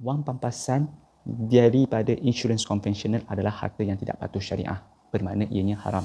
wang pampasan daripada insurans konvensional adalah harta yang tidak patuh syariah bermakna ianya haram.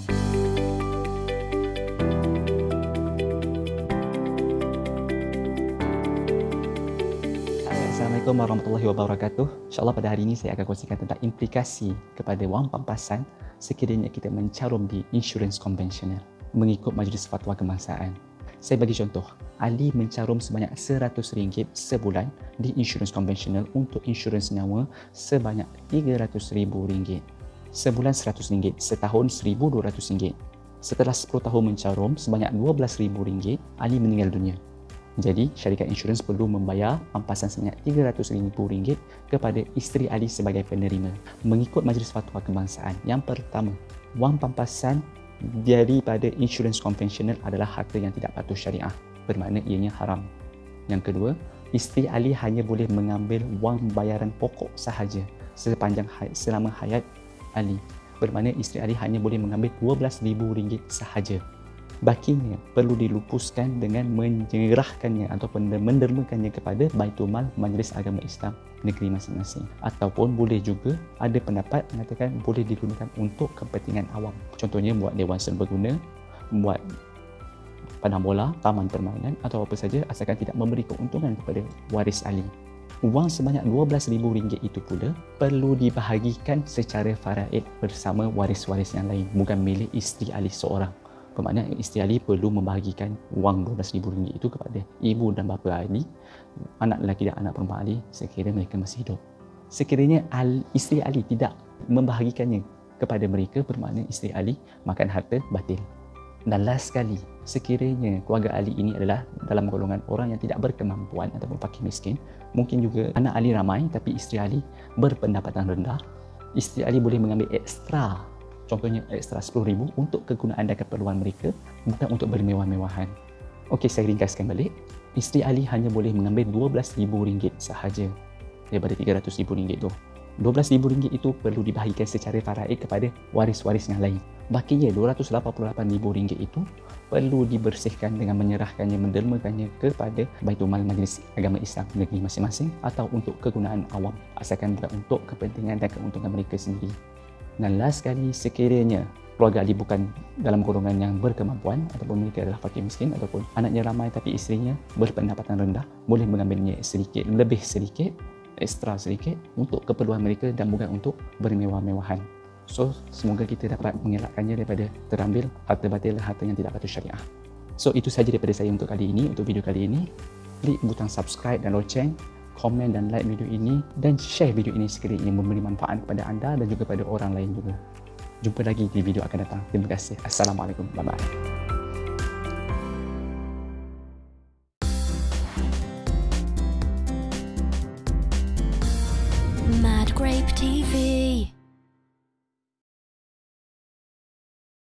Assalamualaikum warahmatullahi wabarakatuh. InsyaAllah pada hari ini saya akan kongsikan tentang implikasi kepada wang pampasan sekiranya kita mencarum di insurans konvensional mengikut majlis fatwa kebangsaan. Saya bagi contoh, Ali mencarum sebanyak RM100 sebulan di insurans konvensional untuk insurans nyawa sebanyak RM300,000. Sebulan RM100, setahun RM1,200. Setelah 10 tahun mencarum sebanyak RM12,000, Ali meninggal dunia. Jadi, syarikat insurans perlu membayar pampasan sebanyak RM300,000 kepada isteri Ali sebagai penerima. Mengikut Majlis Fatwa Kebangsaan, yang pertama, wang pampasan daripada insurans konvensional adalah harta yang tidak patuh syariah bermakna ianya haram. Yang kedua isteri Ali hanya boleh mengambil wang bayaran pokok sahaja sepanjang selama hayat Ali bermakna isteri Ali hanya boleh mengambil RM12,000 sahaja bakinya perlu dilupuskan dengan menyerahkannya ataupun mendermakannya kepada Baitul Mal Majlis Agama Islam negeri masing-masing. Ataupun boleh juga ada pendapat mengatakan boleh digunakan untuk kepentingan awam. Contohnya buat dewan serbaguna buat padang bola, taman permainan atau apa saja asalkan tidak memberi keuntungan kepada waris ahli. Wang sebanyak RM12,000 itu pula perlu dibahagikan secara faraid bersama waris-waris yang lain bukan milik isteri ahli seorang bermakna isteri Ali perlu membahagikan wang RM12,000 itu kepada ibu dan bapa Ali, anak lelaki dan anak perempuan Ali sekiranya mereka masih hidup. Sekiranya Ali, isteri Ali tidak membahagikannya kepada mereka bermakna isteri Ali makan harta batil. Dan last sekali, sekiranya keluarga Ali ini adalah dalam golongan orang yang tidak berkemampuan ataupun fakir miskin, mungkin juga anak Ali ramai tapi isteri Ali berpendapatan rendah, isteri Ali boleh mengambil ekstra contohnya ekstra RM10,000 untuk kegunaan dan keperluan mereka bukan untuk bermewah-mewahan. Okey, saya ringkaskan balik. Isteri Ali hanya boleh mengambil RM12,000 sahaja daripada RM300,000 itu. RM12,000 itu perlu dibahagikan secara faraid kepada waris-waris yang lain. Bakinya RM288,000 itu perlu dibersihkan dengan menyerahkannya, mendermakannya kepada Baitul Majlis Agama Islam negeri masing-masing atau untuk kegunaan awam asalkan bukan untuk kepentingan dan keuntungan mereka sendiri. Dan last sekali sekiranya keluarga Ali bukan dalam golongan yang berkemampuan ataupun mereka adalah fakir miskin ataupun anaknya ramai tapi isterinya berpendapatan rendah boleh mengambilnya sedikit lebih sedikit ekstra sedikit untuk keperluan mereka dan bukan untuk bermewah-mewahan. So semoga kita dapat mengelakkannya daripada terambil harta batil harta yang tidak patut syariah. So itu sahaja daripada saya untuk kali ini untuk video kali ini. Klik butang subscribe dan loceng komen dan like video ini dan share video ini sekiranya memberi manfaat kepada anda dan juga kepada orang lain juga. Jumpa lagi di video akan datang. Terima kasih. Assalamualaikum. Bye-bye. Mad Grape TV.